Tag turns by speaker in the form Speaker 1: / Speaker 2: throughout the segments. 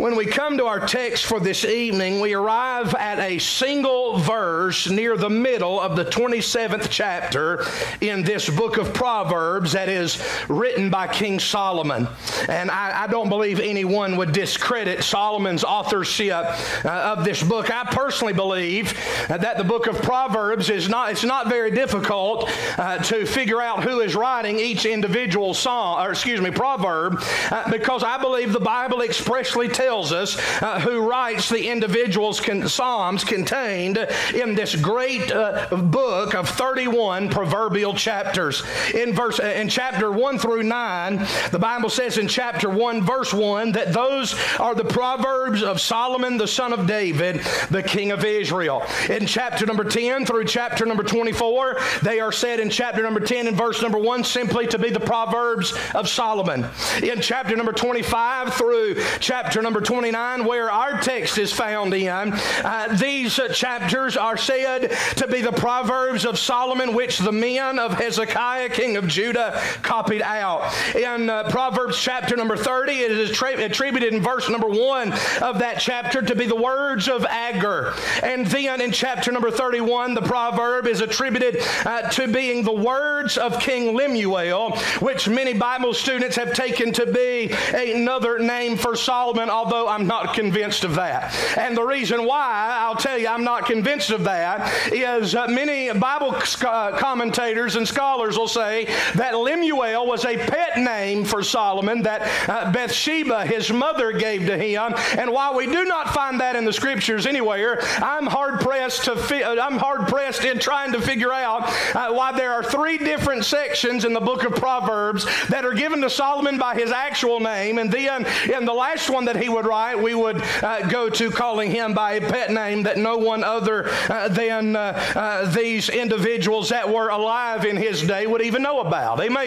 Speaker 1: When we come to our text for this evening, we arrive at a single verse near the middle of the 27th chapter in this book of Proverbs that is written by King Solomon. And I, I don't believe anyone would discredit Solomon's authorship uh, of this book. I personally believe that the book of Proverbs is not, it's not very difficult uh, to figure out who is writing each individual song, or excuse me, proverb, uh, because I believe the Bible expressly tells us uh, who writes the individual's con- psalms contained in this great uh, book of 31 proverbial chapters. In verse uh, in chapter 1 through 9, the Bible says in chapter 1 verse 1 that those are the proverbs of Solomon the son of David, the king of Israel. In chapter number 10 through chapter number 24, they are said in chapter number 10 and verse number 1 simply to be the proverbs of Solomon. In chapter number 25 through chapter number 29, where our text is found in, uh, these uh, chapters are said to be the Proverbs of Solomon, which the men of Hezekiah, king of Judah, copied out. In uh, Proverbs chapter number 30, it is attrib- attributed in verse number 1 of that chapter to be the words of Agur. And then in chapter number 31, the proverb is attributed uh, to being the words of King Lemuel, which many Bible students have taken to be another name for Solomon, although I'm not convinced of that. And the reason why, I'll tell you, I'm not convinced of that, is uh, many Bible sc- uh, commentators and scholars will say that Lemuel was a pet name for Solomon that uh, Bathsheba, his mother, gave to him. And while we do not find that in the scriptures anywhere, I'm hard pressed to fi- uh, I'm hard pressed in trying to figure out uh, why there are three different sections in the book of Proverbs that are given to Solomon by his actual name, and then in the last one that he would write, we would uh, go to calling him by a pet name that no one other uh, than uh, uh, these individuals that were alive in his day would even know about. Amen.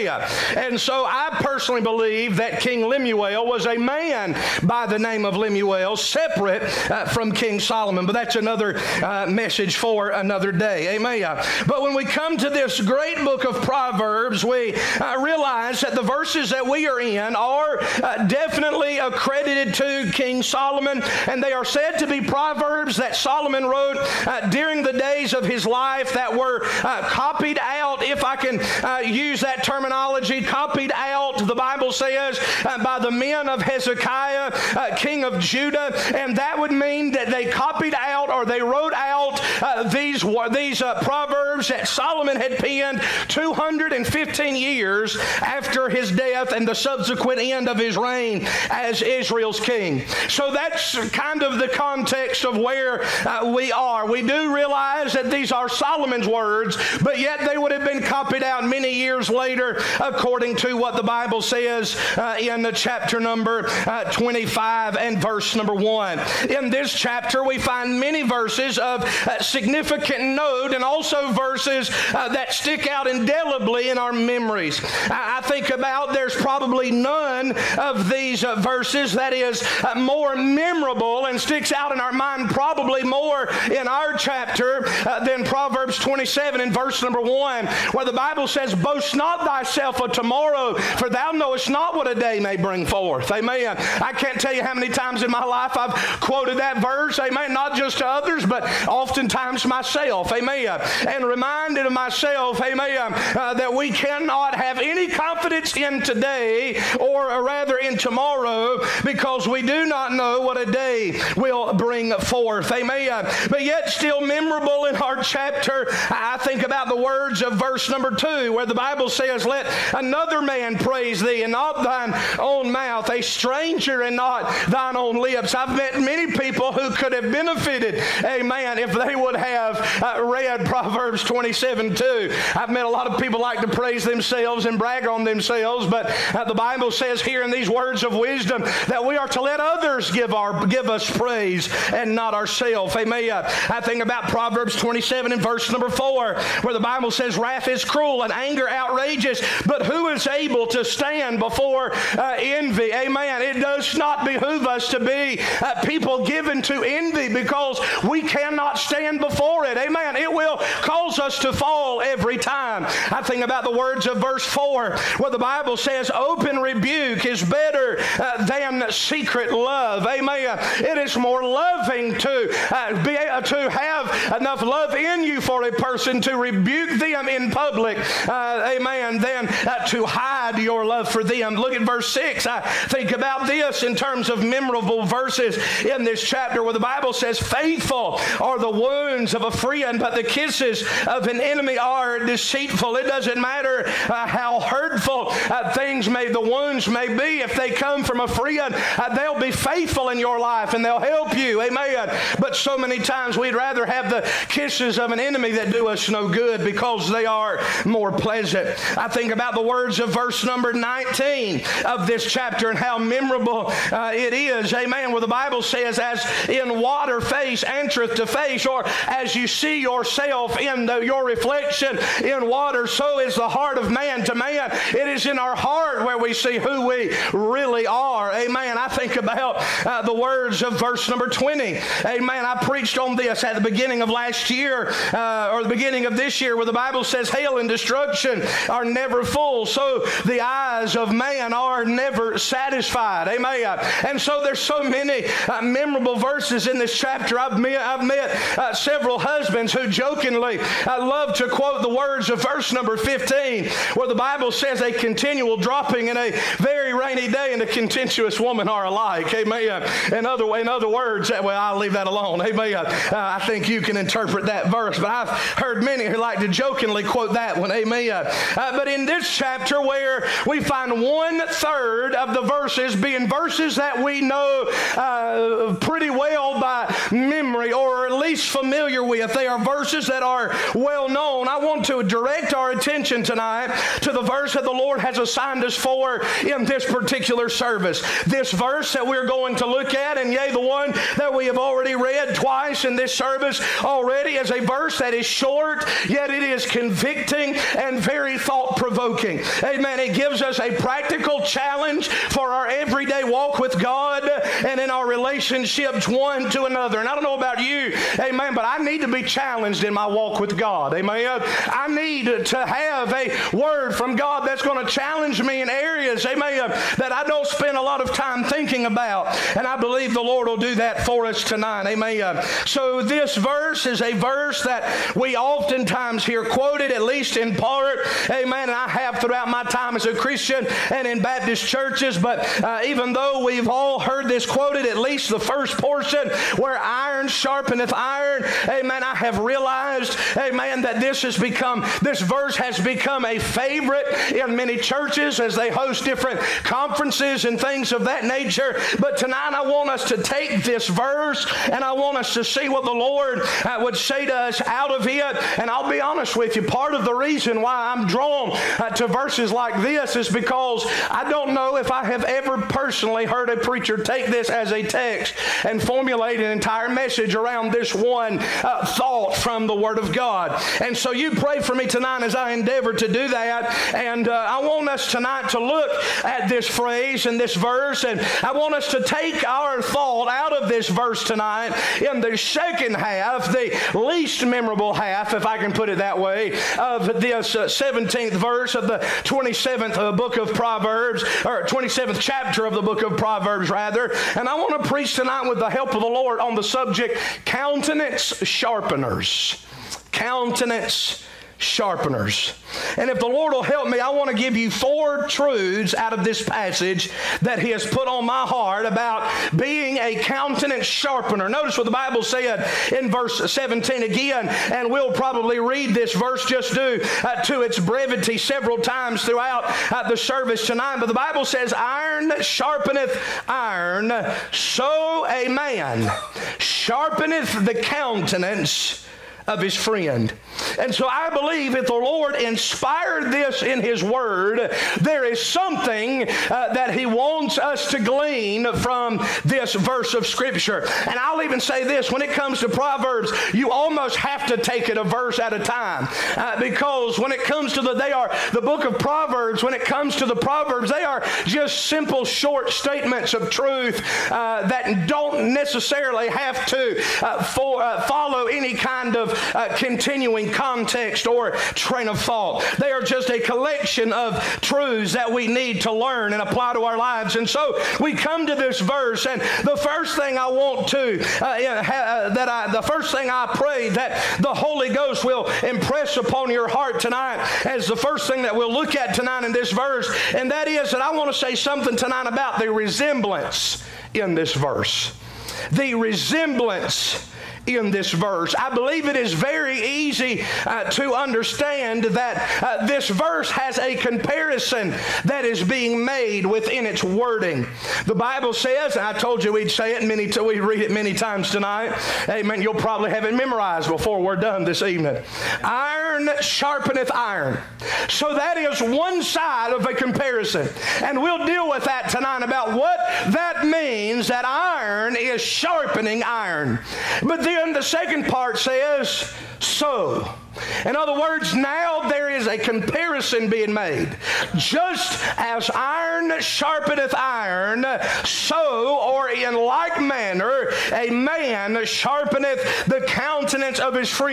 Speaker 1: And so I personally believe that King Lemuel was a man by the name of Lemuel, separate uh, from King Solomon. But that's another uh, message for another day. Amen. But when we come to this great book of Proverbs, we realize that the verses that we are in are definitely accredited to King Solomon, and they are said to be proverbs that Solomon wrote uh, during the days of his life that were uh, copied out, if I can uh, use that terminology, copied out, the Bible says, uh, by the men of Hezekiah, uh, king of Judah, and that would mean that they copied out or they wrote out these, these proverbs that Solomon had penned 215 years after his death and the subsequent end of his reign as Israel's king. So that's kind of the context of where uh, we are. We do realize that these are Solomon's words, but yet they would have been copied out many years later, according to what the Bible says uh, in the chapter number uh, 25 and verse number 1. In this chapter, we find many verses of uh, significant note and also verses uh, that stick out indelibly in our memories. I, I, think about there's probably none of these uh, verses that is more memorable and sticks out in our mind probably more in our chapter uh, than Proverbs 27 in verse number 1, where the Bible says, Boast not thyself of tomorrow, for thou knowest not what a day may bring forth. Amen. I can't tell you how many times in my life I've quoted that verse, amen, not just to others, but oftentimes myself, amen, and reminded of myself, amen, uh, that we cannot have any confidence in today or rather in tomorrow because we do not know what a day will bring forth. Amen. But yet, still memorable in our chapter, I think about the words of verse number two, where the Bible says, Let another man praise thee, and not thine own mouth, a stranger and not thine own lips. I've met many people who could have benefited, amen, if they would have uh, read Proverbs 27 2. I've met a lot of people like to praise themselves and brag on themselves, but uh, the Bible says here in these words of wisdom that we are to let let others give, our, give us praise and not ourselves. Amen. I think about Proverbs 27 and verse number 4, where the Bible says, Wrath is cruel and anger outrageous, but who is able to stand before uh, envy? Amen. It does not behoove us to be uh, people given to envy because we cannot stand before it. Amen. It will cause us to fall every time. I think about the words of verse 4 where the Bible says, Open rebuke is better uh, than secret love. Amen. It is more loving to uh, be uh, to have enough love in you for a person to rebuke them in public. Uh, amen. Than uh, to hide your love for them. Look at verse 6. I think about this in terms of memorable verses in this chapter where the Bible says, Faithful are the wounds of a friend, but the kisses of an enemy are deceitful. It doesn't matter uh, how hurtful uh, things may, the wounds may be, if they come from a friend, uh, they'll be faithful in your life and they'll help you. Amen. But so many times we'd rather have the kisses of an enemy that do us no good because they are more pleasant. I think about the words of verse number 19 of this chapter and how memorable uh, it is. Amen. Where the Bible says, as in water face answereth to face, or as you see yourself in the, your reflection in water, so is the heart of man to man. It is in our heart where we see who we really are. Amen. I think about uh, the words of verse number 20. Amen. I preached on this at the beginning of last year uh, or the beginning of this year where the Bible says, Hail and destruction are never full, so the eyes of man are never satisfied. Amen. And so there's so many uh, memorable verses in this chapter. I've met, I've met uh, several husbands who jokingly uh, love to quote the words of verse number 15, where the Bible says a continual dropping in a very rainy day and a contentious woman are alike. Amen. In other, in other words, well, I'll leave that alone. Amen. Uh, I think you can interpret that verse, but I've heard many who like to jokingly quote that one. Amen. Uh, but in this chapter, where we find one third of the verses being verses that we know uh, pretty well by memory or least familiar with, they are verses that are well known. I want to direct our attention tonight to the verse that the Lord has assigned us for in this particular service. This verse that we're going to look at, and yea, the one that we have already read twice in this service already, is a verse that is short, yet it is convicting and very thought provoking. Amen. It gives us a practical challenge for our everyday walk with God and in our relationships one to another. And I don't know about you, amen, but I need to be challenged in my walk with God. Amen. I need to have a word from God that's going to challenge me in areas, amen, that I don't spend a lot of time thinking about. And I believe the Lord will do that for us tonight. Amen. So this verse is a verse that we oftentimes hear quoted, at least in part. Amen. And I have throughout my time as a Christian and in Baptist churches. But uh, even though we've all heard this quoted, at least the first portion where iron sharpeneth iron, amen, I have realized, amen, that this has become, this verse has become a favorite in many churches as they host different conferences and things of that nature. But tonight I want us to take this verse and I want us to see what the Lord uh, would say to us out of it. And I'll be honest with you, part of the reason why I'm drawn uh, to verses like this is because I don't know if I have ever personally heard a preacher take this as a text and formulate an entire message around this one uh, thought from the Word of God. And so you pray for me tonight as I endeavor to do that. And uh, I want us tonight to look at this phrase and this verse, and I want us to take our thought out of this verse tonight in the second half, the least memorable half, if I can put it that way, of this uh, 17th verse of the 27th uh, book of Proverbs, or 27th chapter of the book of Proverbs, rather. And I want to preach tonight with the help of the Lord on the subject countenance sharpeners. Countenance sharpeners. And if the Lord will help me, I want to give you four truths out of this passage that He has put on my heart about being a countenance sharpener. Notice what the Bible said in verse 17 again, and we'll probably read this verse just due uh, to its brevity several times throughout uh, the service tonight. But the Bible says, Iron sharpeneth iron, so a man sharpeneth the countenance of his friend. And so I believe if the Lord inspired this in his word, there is something uh, that he wants us to glean from this verse of scripture. And I'll even say this when it comes to Proverbs, you almost have to take it a verse at a time. Uh, because when it comes to the, they are, the book of Proverbs, when it comes to the Proverbs, they are just simple, short statements of truth uh, that don't necessarily have to uh, for, uh, follow any kind of uh, continuing context or train of thought. They are just a collection of truths that we need to learn and apply to our lives. And so we come to this verse, and the first thing I want to, uh, ha- that I, the first thing I pray that the Holy Ghost will impress upon your heart tonight as the first thing that we'll look at tonight in this verse, and that is that I want to say something tonight about the resemblance in this verse. The resemblance in this verse. I believe it is very easy uh, to understand that uh, this verse has a comparison that is being made within its wording. The Bible says, and I told you we'd say it many, times, we read it many times tonight. Amen. You'll probably have it memorized before we're done this evening. Iron sharpeneth iron. So that is one side of a comparison. And we'll deal with that tonight about what that means that iron is sharpening iron. But then then the second part says, so. In other words, now there is a comparison being made. Just as iron sharpeneth iron, so, or in like manner, a man sharpeneth the countenance of his friend.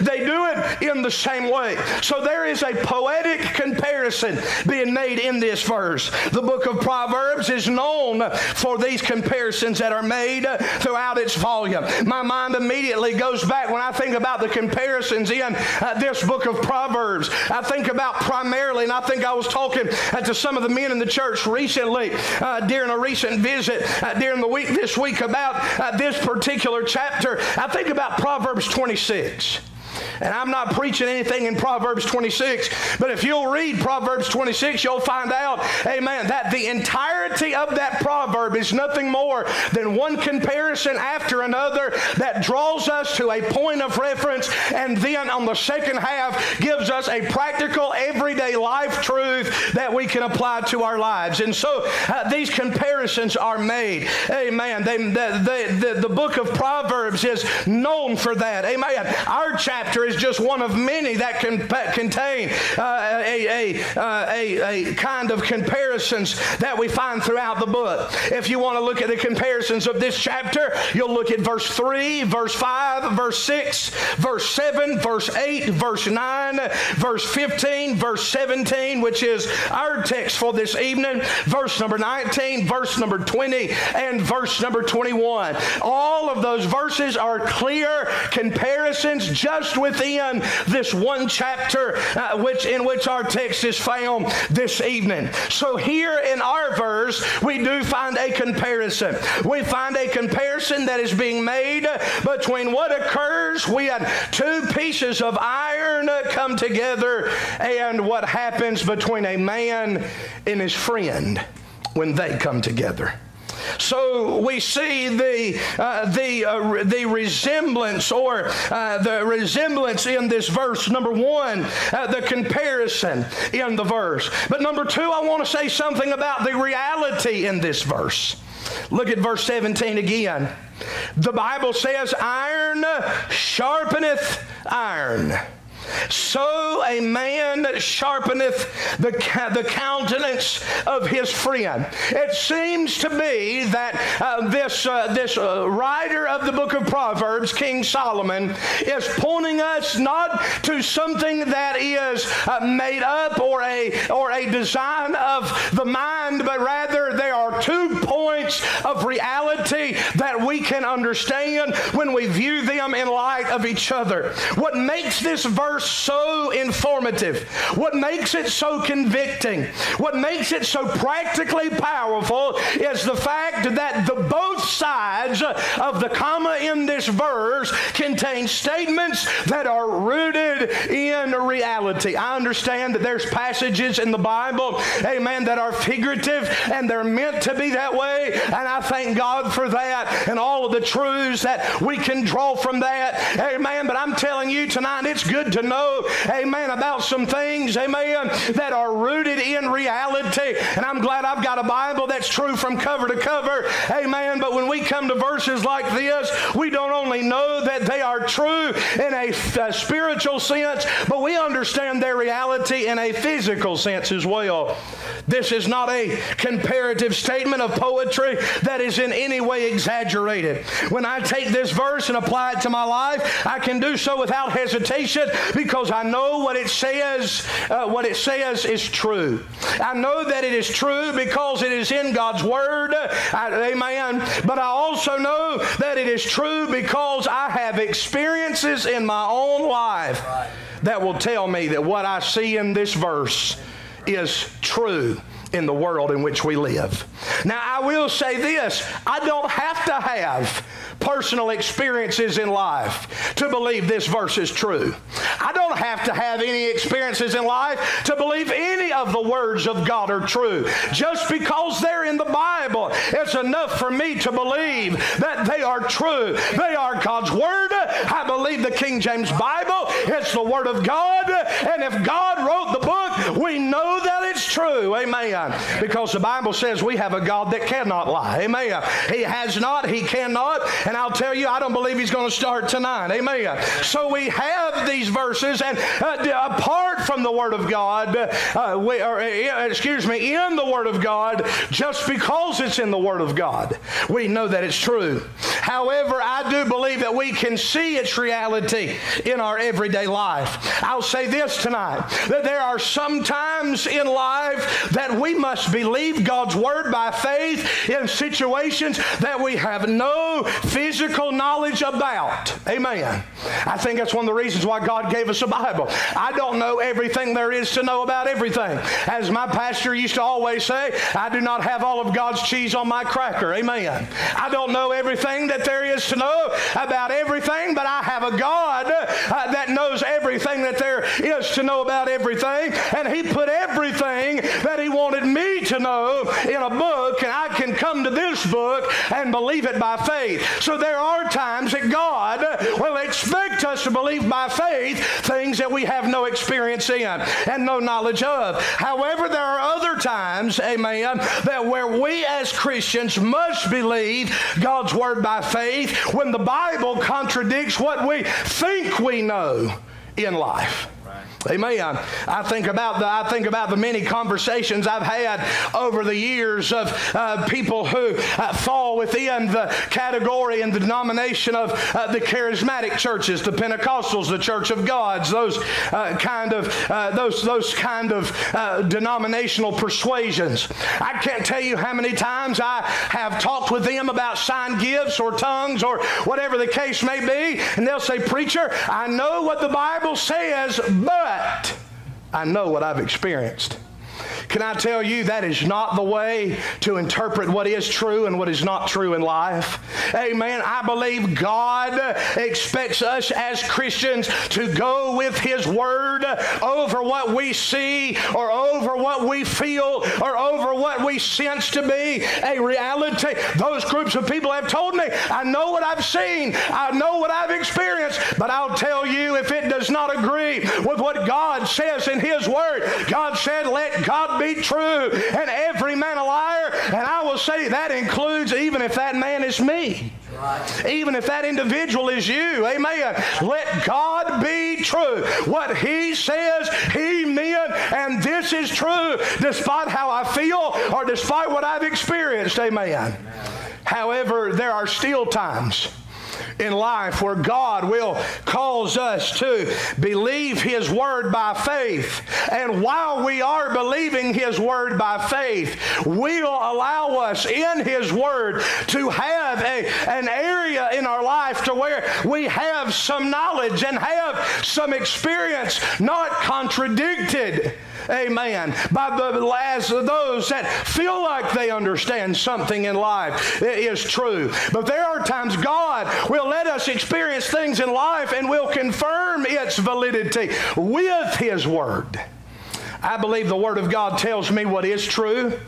Speaker 1: They do it in the same way. So there is a poetic comparison being made in this verse. The book of Proverbs is known for these comparisons that are made throughout its volume. My mind immediately goes back when I think about the comparisons in uh, this book of Proverbs. I think about primarily, and I think I was talking uh, to some of the men in the church recently uh, during a recent visit uh, during the week this week about uh, this particular chapter. I think about Proverbs 26. And I'm not preaching anything in Proverbs 26, but if you'll read Proverbs 26, you'll find out, amen, that the entirety of that proverb is nothing more than one comparison after another that draws us to a point of reference, and then on the second half gives us a practical, everyday life truth that we can apply to our lives. And so uh, these comparisons are made. Amen. They, the, the, the book of Proverbs is known for that. Amen. Our chapter is just one of many that can contain uh, a, a, uh, a, a kind of comparisons that we find throughout the book. If you want to look at the comparisons of this chapter, you'll look at verse 3, verse 5, verse 6, verse 7, verse 8, verse 9, verse 15, verse 17, which is our text for this evening, verse number 19, verse number 20, and verse number 21. All of those verses are clear comparisons just with within this one chapter uh, which in which our text is found this evening. So here in our verse, we do find a comparison. We find a comparison that is being made between what occurs when two pieces of iron come together and what happens between a man and his friend when they come together. So we see the, uh, the, uh, the resemblance or uh, the resemblance in this verse. Number one, uh, the comparison in the verse. But number two, I want to say something about the reality in this verse. Look at verse 17 again. The Bible says, Iron sharpeneth iron. So a man sharpeneth the, the countenance of his friend. It seems to me that uh, this, uh, this uh, writer of the book of Proverbs, King Solomon, is pointing us not to something that is uh, made up or a, or a design of the mind, but rather there are two points of reality that we can understand when we view them in light of each other. What makes this verse so informative, what makes it so convicting, what makes it so practically powerful is the fact that the both sides of the comma in this verse contain statements that are rooted in reality. I understand that there's passages in the Bible, amen, that are figurative and they're meant to be that way, And I thank God for that and all of the truths that we can draw from that. Amen. But I'm telling you tonight, it's good to know, amen, about some things, amen, that are rooted in reality. And I'm glad I've got a Bible that's true from cover to cover. Amen. But when we come to verses like this, we don't only know that they are true in a, a spiritual sense, but we understand their reality in a physical sense as well. This is not a comparative statement of poetry that is in any way exaggerated. When I take this verse and apply it to my life, I can do so without hesitation because I know what it says. Uh, what it says is true. I know that it is true because it is in God's Word. I, amen. But I also know that it is true because I have experiences in my own life that will tell me that what I see in this verse is true in the world in which we live. Now, I will say this I don't have to have personal experiences in life to believe this verse is true. I don't have to have any experiences in life to believe any of the words of God are true. Just because they're in the Bible, it's enough for me to believe that they are true. They are God's Word. I believe the King James Bible, it's the Word of God. And if God wrote the book, we know true. Amen. Because the Bible says we have a God that cannot lie. Amen. He has not, He cannot, and I'll tell you, I don't believe he's going to start tonight. Amen. So we have these verses, and uh, apart from the Word of God, uh, we, uh, excuse me, in the Word of God, just because it's in the Word of God, we know that it's true. However, I do believe that we can see its reality in our everyday life. I'll say this tonight that there are some times in life that we must believe God's Word by faith in situations that we have no physical knowledge about. Amen. I think that's one of the reasons why God gave us a Bible. I don't know everything there is to know about everything. As my pastor used to always say, I do not have all of God's cheese on my cracker. Amen. I don't know everything that there is to know about everything, but I have a God uh, that knows everything that there is to know about everything. And He put everything that He wanted me to know in a book, and I can come to this book and believe it by faith. So there are times that God will expect us to believe by faith things that we have no experience in and no knowledge of. However, there are other times, amen, that where we as Christians must believe God's word by faith when the Bible contradicts what we think we know in life. Amen. I think about the I think about the many conversations I've had over the years of uh, people who uh, fall within the category and the denomination of uh, the charismatic churches, the Pentecostals, the Church of Gods, those uh, kind of uh, those those kind of uh, denominational persuasions. I can't tell you how many times I have talked with them about sign gifts or tongues or whatever the case may be, and they'll say, "Preacher, I know what the Bible says, but." But I know what I've experienced. Can I tell you that is not the way to interpret what is true and what is not true in life? Amen. I believe God expects us as Christians to go with His Word over what we see or over what we feel or over what we sense to be a reality. Those groups of people have told me, I know what I've seen, I know what I've experienced, but I'll tell you if it does not agree with what God says in His Word, God said, let God be true and every man a liar. And I will say that includes even if that man is me. Even if that individual is you, amen. Let God be true. What He says, He meant, and this is true despite how I feel or despite what I've experienced, amen. However, there are still times in life where God will cause us to believe His Word by faith. And while we are believing His Word by faith, will allow us in His Word to have a, an area in our life to where we have some knowledge and have some experience not contradicted Amen. By the last of those that feel like they understand something in life it is true. But there are times God will let us experience things in life and will confirm its validity with His Word. I believe the Word of God tells me what is true.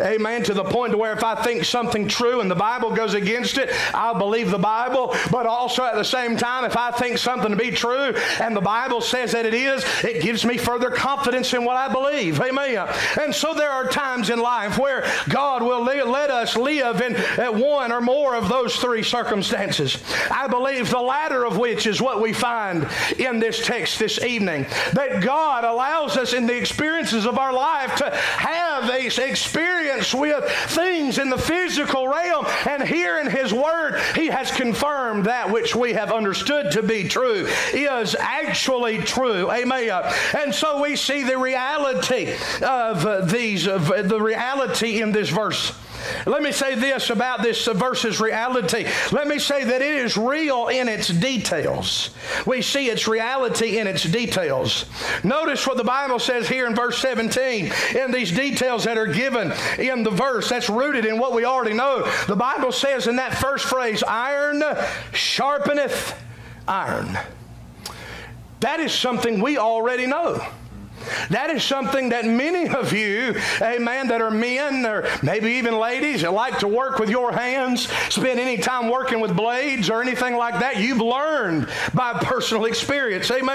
Speaker 1: Amen. To the point to where if I think something true and the Bible goes against it, I'll believe the Bible. But also at the same time, if I think something to be true and the Bible says that it is, it gives me further confidence in what I believe. Amen. And so there are times in life where God will let us live in one or more of those three circumstances. I believe the latter of which is what we find in this text this evening. That God allows us in the experiences of our life to have a experience with things in the physical realm. And here in His Word, He has confirmed that which we have understood to be true is actually true. Amen. And so we see the reality of these, of the reality in this verse. Let me say this about this verse's reality. Let me say that it is real in its details. We see its reality in its details. Notice what the Bible says here in verse 17 in these details that are given in the verse. That's rooted in what we already know. The Bible says in that first phrase, iron sharpeneth iron. That is something we already know. That is something that many of you, amen, that are men or maybe even ladies that like to work with your hands, spend any time working with blades or anything like that, you've learned by personal experience. Amen.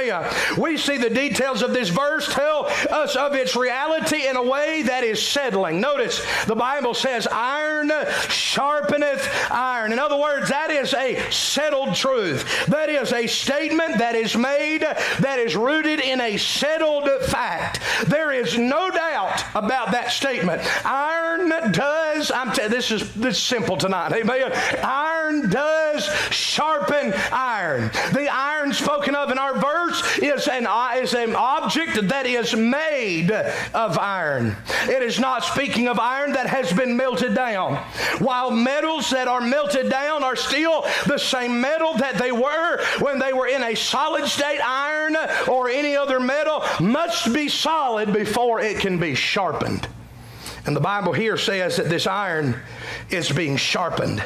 Speaker 1: We see the details of this verse tell us of its reality in a way that is settling. Notice the Bible says, iron sharpeneth iron. In other words, that is a settled truth. That is a statement that is made that is rooted in a settled fact fact. There is no doubt about that statement. Iron does, I'm t- this is this is simple tonight. Amen. Iron does sharpen iron. The iron spoken of in our verse is an, uh, is an object that is made of iron. It is not speaking of iron that has been melted down. While metals that are melted down are still the same metal that they were when they were in a solid state, iron or any other metal must be solid before it can be sharpened. And the Bible here says that this iron is being sharpened.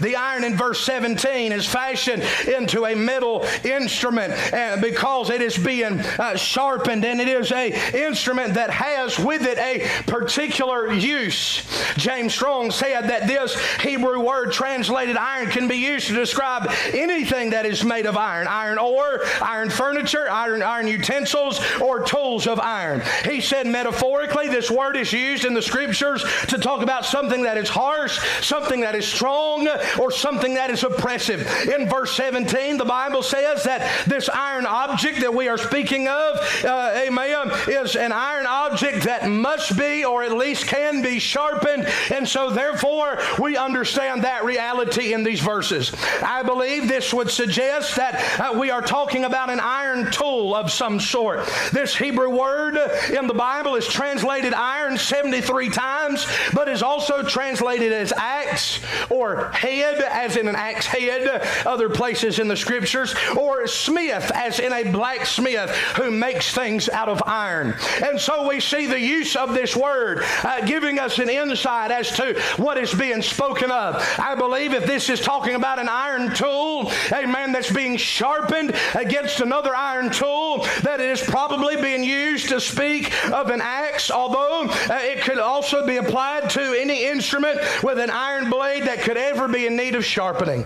Speaker 1: The iron in verse 17 is fashioned into a metal instrument because it is being uh, sharpened and it is a instrument that has with it a particular use. James Strong said that this Hebrew word translated iron can be used to describe anything that is made of iron. Iron ore, iron furniture, iron, iron utensils, or tools of iron. He said metaphorically this word is used in the scriptures to talk about something that is harsh, something that is strong, or something that is oppressive. In verse 17, the Bible says that this iron object that we are speaking of, uh, amen, is an iron object that must be or at least can be sharpened. And so, therefore, we understand that reality in these verses. I believe this would suggest that uh, we are talking about an iron tool of some sort. This Hebrew word in the Bible is translated iron 73 times, but is also translated as axe or head, as in an axe head, other places in the scriptures, or smith, as in a blacksmith who makes things out of iron. And so we see the use of this word uh, giving us an insight as to what is being spoken of. I believe if this is talking about an iron tool, a man that's being sharpened against another iron tool, that it is probably being used to speak of an axe, although uh, it could also be applied to any instrument with an iron blade that could ever be in need of sharpening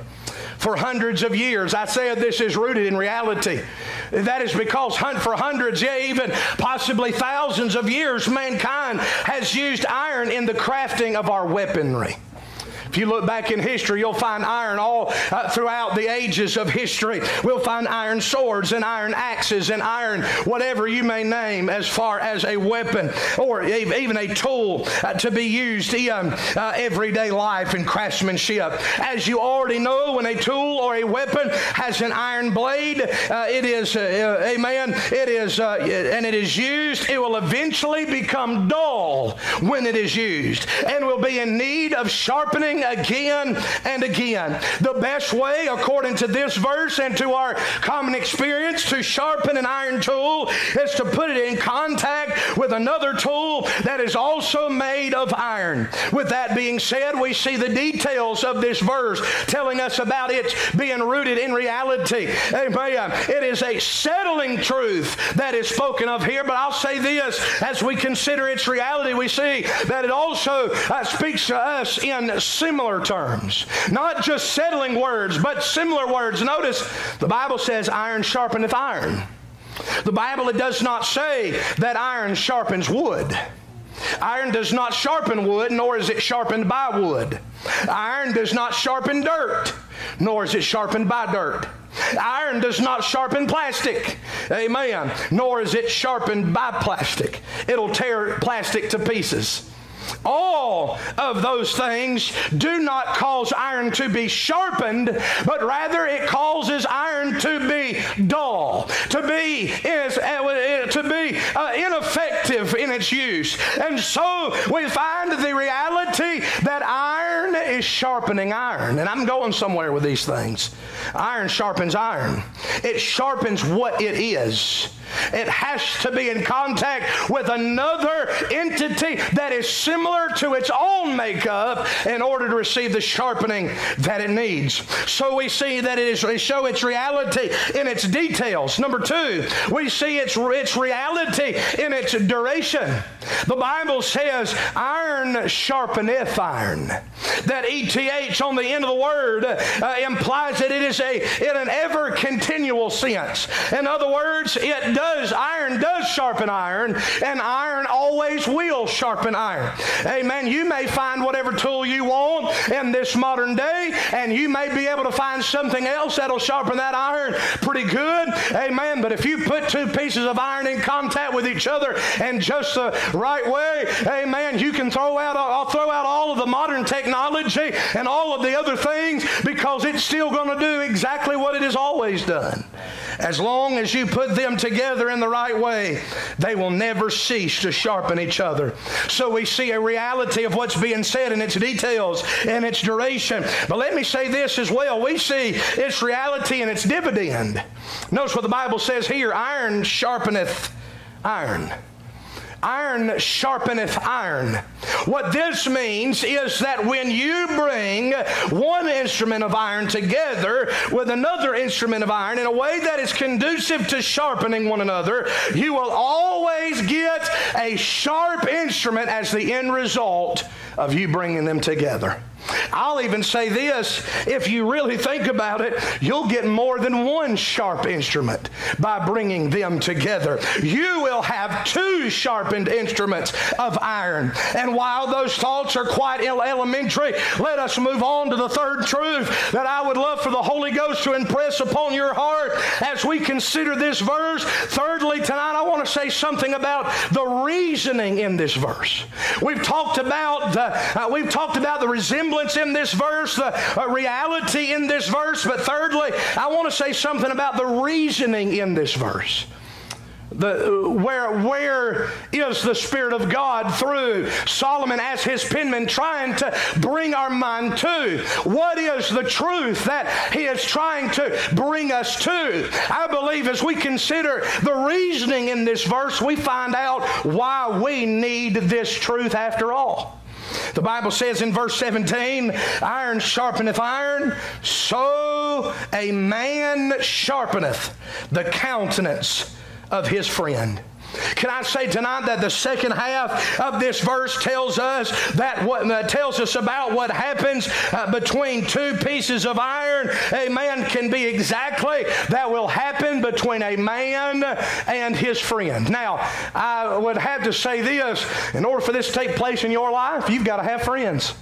Speaker 1: for hundreds of years. I said this is rooted in reality. That is because hunt for hundreds, yeah, even possibly thousands of years, mankind has used iron in the crafting of our weaponry. If you look back in history, you'll find iron all uh, throughout the ages of history. We'll find iron swords and iron axes and iron whatever you may name as far as a weapon or even a tool uh, to be used in uh, everyday life and craftsmanship. As you already know, when a tool or a weapon has an iron blade, uh, it is, uh, uh, amen, it is, and it is used, it will eventually become dull when it is used and will be in need of sharpening again and again. The best way, according to this verse and to our common experience, to sharpen an iron tool is to put it in contact with another tool that is also made of iron. With that being said, we see the details of this verse telling us about it being rooted in reality. Amen. It is a settling truth that is spoken of here, but I'll say this as we consider its reality, we see that it also uh, speaks to us in similar terms. Not just settling words, but similar words. Notice the Bible says, iron sharpeneth iron. The Bible, it does not say that iron sharpens wood. Iron does not sharpen wood, nor is it sharpened by wood. Iron does not sharpen dirt, nor is it sharpened by dirt. Iron does not sharpen plastic. Amen. Nor is it sharpened by plastic. It'll tear plastic to pieces. All of those things do not cause iron to be sharpened, but rather it causes iron to be dull, to be is uh, to be uh, ineffective in its use. And so we find the reality that iron is sharpening iron. And I'm going somewhere with these things. Iron sharpens iron. It sharpens what it is. It has to be in contact with another entity that is similar to its own makeup in order to receive the sharpening that it needs. So we see that it is we show its reality in its details. Number two, we see its, its reality in its duration. The Bible says, iron sharpeneth iron. That ETH on the end of the word uh, implies that it is a in an ever continual sense. In other words, it does, iron does sharpen iron, and iron always will sharpen iron. Amen. You may find whatever tool you want in this modern day, and you may be able to find something else that'll sharpen that iron pretty good. Amen. But if you put two pieces of iron in contact with each other in just the right way, amen, you can throw out, I'll throw out all of the modern technology and all of the other things because it's still going to do exactly what it has always done. As long as you put them together in the right way, they will never cease to sharpen each other. So we see a reality of what's being said in its details and its duration. But let me say this as well. We see its reality and its dividend. Notice what the Bible says here iron sharpeneth iron. Iron sharpeneth iron. What this means is that when you bring one instrument of iron together with another instrument of iron in a way that is conducive to sharpening one another, you will always get a sharp instrument as the end result of you bringing them together. I'll even say this if you really think about it, you'll get more than one sharp instrument by bringing them together. You will have two sharpened instruments of iron. And while those thoughts are quite elementary, let us move on to the third truth that I would love for the Holy Ghost to impress upon your heart as we consider this verse. Thirdly, tonight I want to say something about the reasoning in this verse. We've talked about the, uh, we've talked about the resemblance in this verse, the uh, reality in this verse. But thirdly, I want to say something about the reasoning in this verse. The, uh, where, where is the Spirit of God through Solomon as his penman trying to bring our mind to? What is the truth that he is trying to bring us to? I believe as we consider the reasoning in this verse, we find out why we need this truth after all. The Bible says in verse 17, iron sharpeneth iron, so a man sharpeneth the countenance of his friend. Can I say tonight that the second half of this verse tells us that what uh, tells us about what happens uh, between two pieces of iron? A man can be exactly that will happen between a man and his friend. Now, I would have to say this: in order for this to take place in your life, you've got to have friends.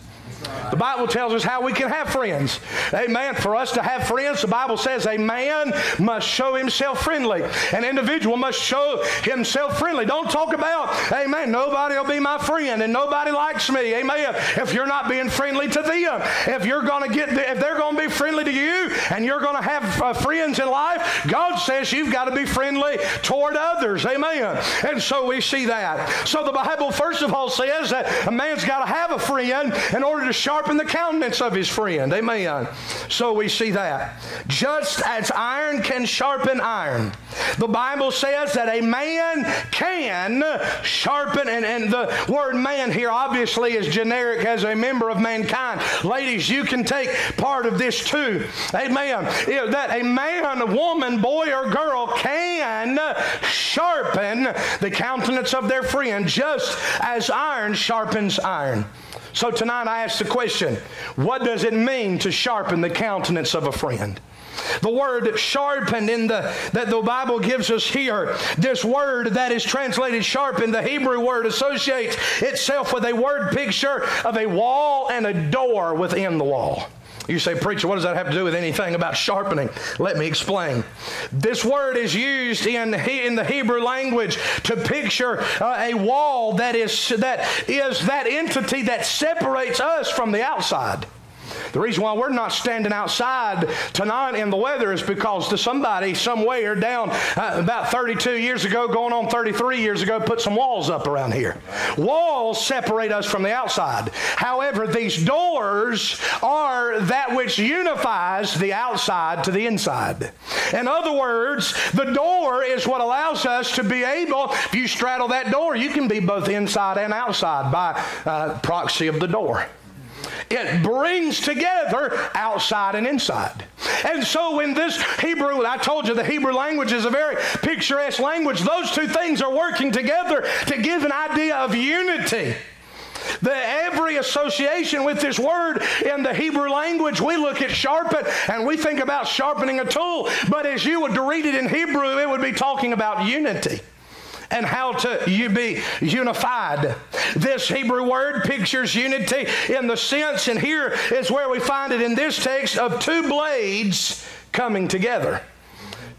Speaker 1: The Bible tells us how we can have friends. Amen. For us to have friends, the Bible says a man must show himself friendly. An individual must show himself friendly. Don't talk about, amen, nobody will be my friend and nobody likes me. Amen. If you're not being friendly to them, if you're going to get, if they're going to be friendly to you and you're going to have uh, friends in life, God says you've got to be friendly toward others. Amen. And so we see that. So the Bible, first of all, says that a man's got to have a friend in order to sharpen the countenance of his friend. Amen. So we see that. Just as iron can sharpen iron, the Bible says that a man can sharpen, and, and the word man here obviously is generic as a member of mankind. Ladies, you can take part of this too. Amen. That a man, a woman, boy, or girl can sharpen the countenance of their friend just as iron sharpens iron. So tonight I ask the question what does it mean to sharpen the countenance of a friend? The word sharpened in the that the Bible gives us here, this word that is translated sharpened, the Hebrew word associates itself with a word picture of a wall and a door within the wall. You say, Preacher, what does that have to do with anything about sharpening? Let me explain. This word is used in, in the Hebrew language to picture uh, a wall that is, that is that entity that separates us from the outside. The reason why we're not standing outside tonight in the weather is because to somebody somewhere down uh, about 32 years ago, going on 33 years ago, put some walls up around here. Walls separate us from the outside. However, these doors are that which unifies the outside to the inside. In other words, the door is what allows us to be able, if you straddle that door, you can be both inside and outside by uh, proxy of the door. It brings together outside and inside. And so in this Hebrew, I told you the Hebrew language is a very picturesque language, those two things are working together to give an idea of unity. The, every association with this word in the Hebrew language, we look at sharpen and we think about sharpening a tool. But as you would read it in Hebrew, it would be talking about unity and how to you be unified. This Hebrew word pictures unity in the sense, and here is where we find it in this text, of two blades coming together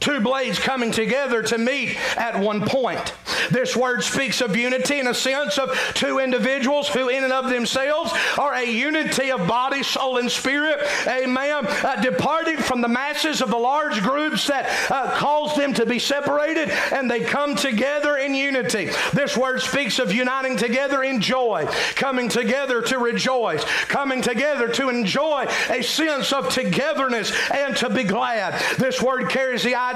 Speaker 1: two blades coming together to meet at one point. This word speaks of unity in a sense of two individuals who, in and of themselves, are a unity of body, soul, and spirit. Amen. Uh, departing from the masses of the large groups that uh, them to be separated, and they come together in unity. This word speaks of uniting together in joy, coming together to rejoice, coming together to enjoy a sense of togetherness and to be glad. This word carries the idea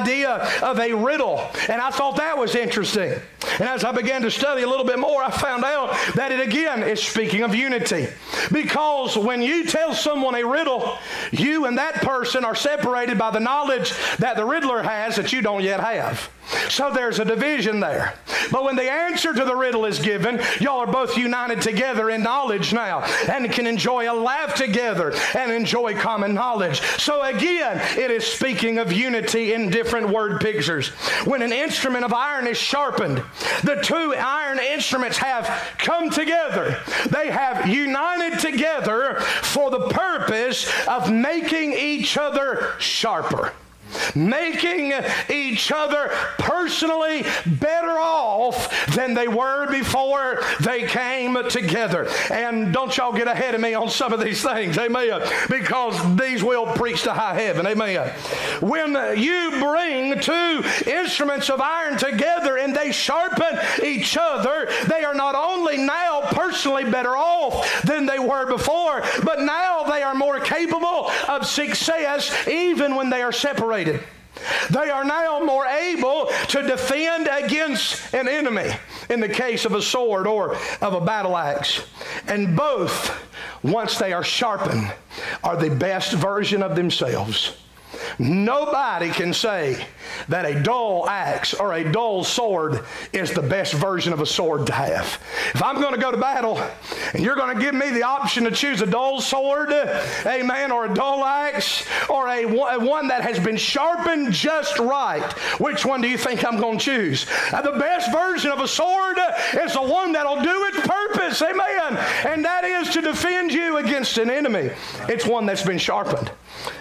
Speaker 1: of a riddle, and I thought that was interesting. And as I began to study a little bit more, I found out that it again is speaking of unity. Because when you tell someone a riddle, you and that person are separated by the knowledge that the riddler has that you don't yet have. So there's a division there. But when the answer to the riddle is given, y'all are both united together in knowledge now and can enjoy a laugh together and enjoy common knowledge. So again, it is speaking of unity in different word pictures. When an instrument of iron is sharpened, the two iron instruments have come together. They have united together for the purpose of making each other sharper making each other personally better off than they were before they came together. And don't y'all get ahead of me on some of these things, amen, because these will preach to high heaven, amen. When you bring two instruments of iron together and they sharpen each other, they are not only now personally better off than they were before, but now they are more capable of success even when they are separated. They are now more able to defend against an enemy in the case of a sword or of a battle axe. And both, once they are sharpened, are the best version of themselves. Nobody can say that a dull axe or a dull sword is the best version of a sword to have. If I'm going to go to battle and you're going to give me the option to choose a dull sword, amen, or a dull axe, or a, one that has been sharpened just right, which one do you think I'm going to choose? The best version of a sword is the one that'll do its purpose, amen, and that is to defend you against an enemy. It's one that's been sharpened.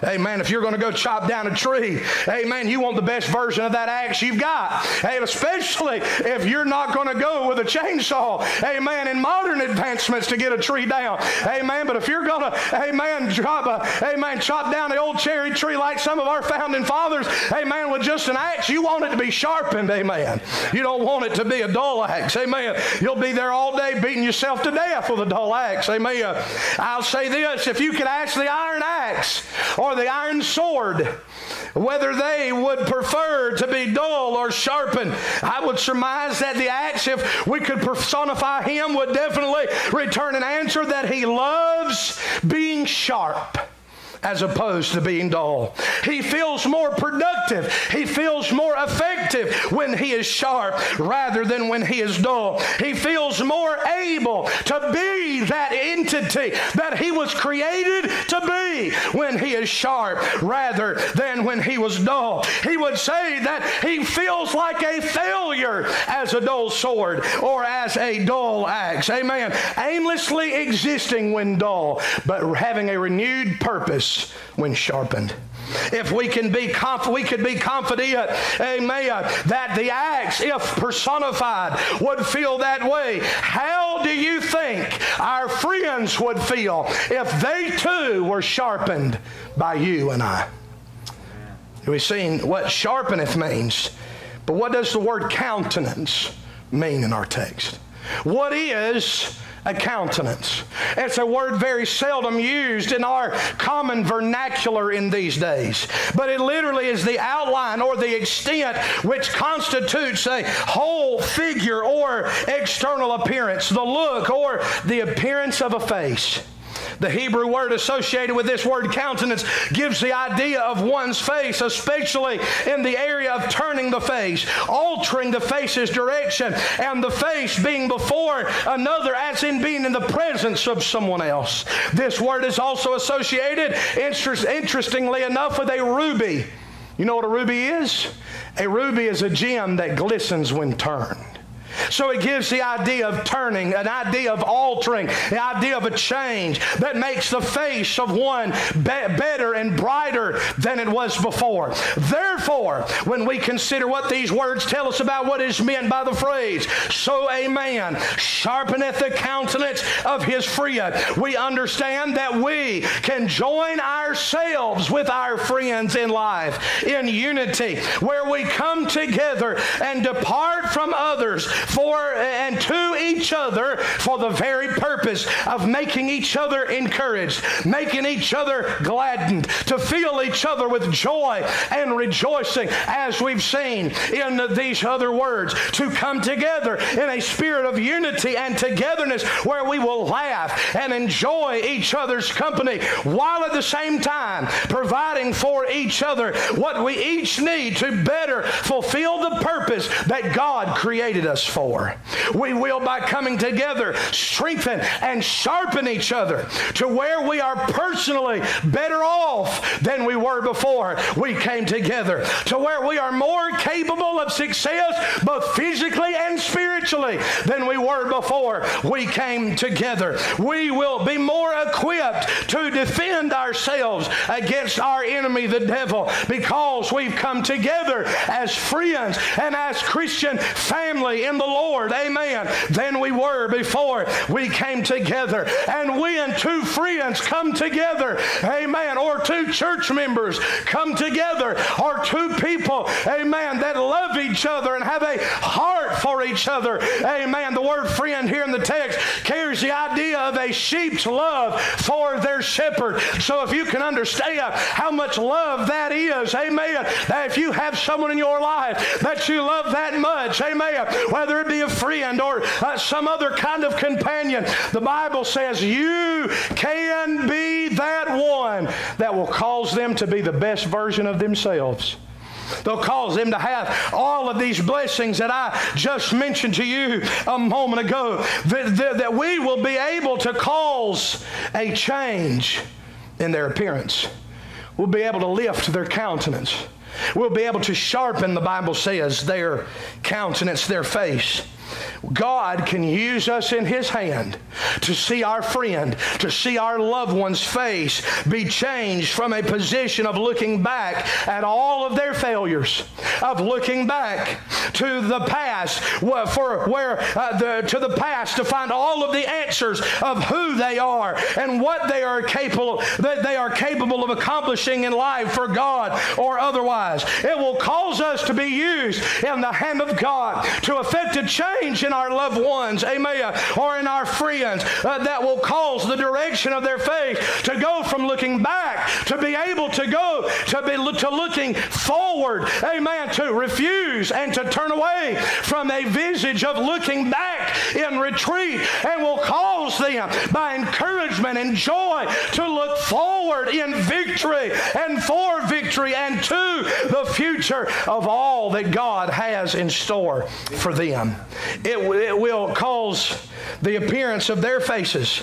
Speaker 1: Amen. If you're going to go chop down a tree, amen, you want the best version of that axe you've got. And especially if you're not going to go with a chainsaw, amen, in modern advancements to get a tree down. Amen. But if you're going to, amen, chop, a, amen, chop down the old cherry tree like some of our founding fathers, amen, with just an axe, you want it to be sharpened, amen. You don't want it to be a dull axe, amen. You'll be there all day beating yourself to death with a dull axe. Amen. I'll say this if you could ask the iron axe or the iron sword whether they would prefer to be dull or sharpened, I would surmise that the axe, if we could personify him, would definitely return an answer that he loves being sharp as opposed to being dull. He feels more productive. He feels more effective when he is sharp rather than when he is dull. He feels more able to be that entity that he was created to be when he is sharp rather than when he was dull. He would say that he feels like a failure as a dull sword or as a dull axe. Amen. Aimlessly existing when dull, but having a renewed purpose when sharpened. If we can be conf- we could be confident, amen, that the axe, if personified, would feel that way. How do you think our friends would feel if they too were sharpened by you and I? We've seen what sharpeneth means, but what does the word countenance mean in our text? What is a countenance. It's a word very seldom used in our common vernacular in these days, but it literally is the outline or the extent which constitutes a whole figure or external appearance, the look or the appearance of a face. The Hebrew word associated with this word countenance gives the idea of one's face, especially in the area of turning the face, altering the face's direction, and the face being before another, as in being in the presence of someone else. This word is also associated, interestingly enough, with a ruby. You know what a ruby is? A ruby is a gem that glistens when turned. So it gives the idea of turning, an idea of altering, the idea of a change that makes the face of one be- better and brighter than it was before. Therefore, when we consider what these words tell us about what is meant by the phrase, so a man sharpeneth the countenance of his friend, we understand that we can join ourselves with our friends in life in unity, where we come together and depart from others for and to each other for the very purpose of making each other encouraged, making each other gladdened, to fill each other with joy and rejoicing, as we've seen in these other words, to come together in a spirit of unity and togetherness where we will laugh and enjoy each other's company while at the same time providing for each other what we each need to better fulfill the purpose that God created us for for. We will, by coming together, strengthen and sharpen each other to where we are personally better off than we were before we came together, to where we are more capable of success both physically and spiritually than we were before we came together. We will be more equipped to defend ourselves against our enemy, the devil, because we've come together as friends and as Christian family in the Lord, amen, than we were before we came together. And when two friends come together, amen, or two church members come together, or two people, amen, that love each other and have a heart for each other, amen. The word friend here in the text carries the idea of a sheep's love for their shepherd. So if you can understand how much love that is, amen, that if you have someone in your life that you love that much, amen, whether whether it be a friend or uh, some other kind of companion. The Bible says you can be that one that will cause them to be the best version of themselves. They'll cause them to have all of these blessings that I just mentioned to you a moment ago. That, that, that we will be able to cause a change in their appearance. We'll be able to lift their countenance. We'll be able to sharpen, the Bible says, their countenance, their face. God can use us in His hand to see our friend, to see our loved one's face be changed from a position of looking back at all of their failures, of looking back to the past, for where uh, the, to the past to find all of the answers of who they are and what they are capable that they are capable of accomplishing in life for God or otherwise. It will cause us to be used in the hand of God to effect a change in our loved ones, amen, or in our friends uh, that will cause the direction of their faith to go from looking back to be able to go to be to looking forward, amen, to refuse and to turn away from a visage of looking back in retreat and will cause them by encouragement and joy to look forward in victory and for victory and to the future of all that God has in store for them. It, it will cause the appearance of their faces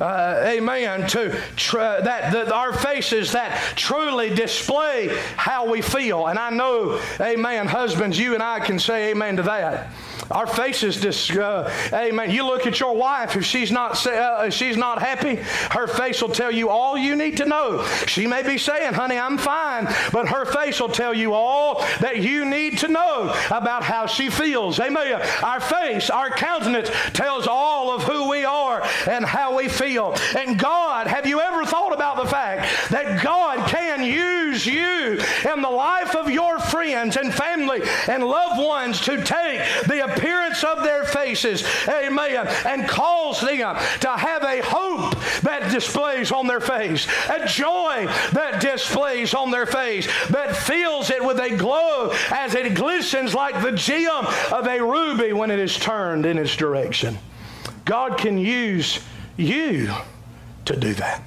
Speaker 1: uh, amen, to tr- that, our faces that truly display how we feel. And I know, amen, husbands, you and I can say amen to that. Our faces just, uh, amen. You look at your wife, if she's not, uh, she's not happy, her face will tell you all you need to know. She may be saying, honey, I'm fine, but her face will tell you all that you need to know about how she feels. Amen. Our face, our countenance tells all of who we are and how we feel. And God, have you ever thought about the fact that God can use you in the life of your friends and family and loved ones to take the appearance of their faces, amen, and cause them to have a hope that displays on their face, a joy that displays on their face, that fills it with a glow as it glistens like the gem of a ruby when it is turned in its direction. God can use you to do that.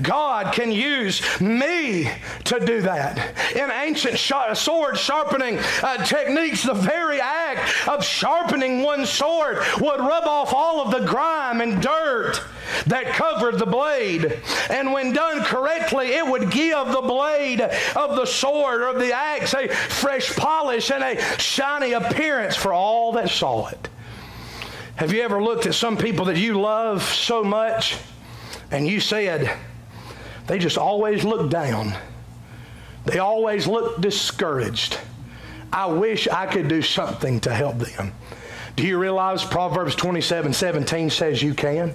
Speaker 1: God can use me to do that. In ancient sword sharpening uh, techniques, the very act of sharpening one sword would rub off all of the grime and dirt that covered the blade. And when done correctly, it would give the blade of the sword or the axe a fresh polish and a shiny appearance for all that saw it. Have you ever looked at some people that you love so much? And you said, they just always look down. They always look discouraged. I wish I could do something to help them. Do you realize Proverbs 27 17 says you can?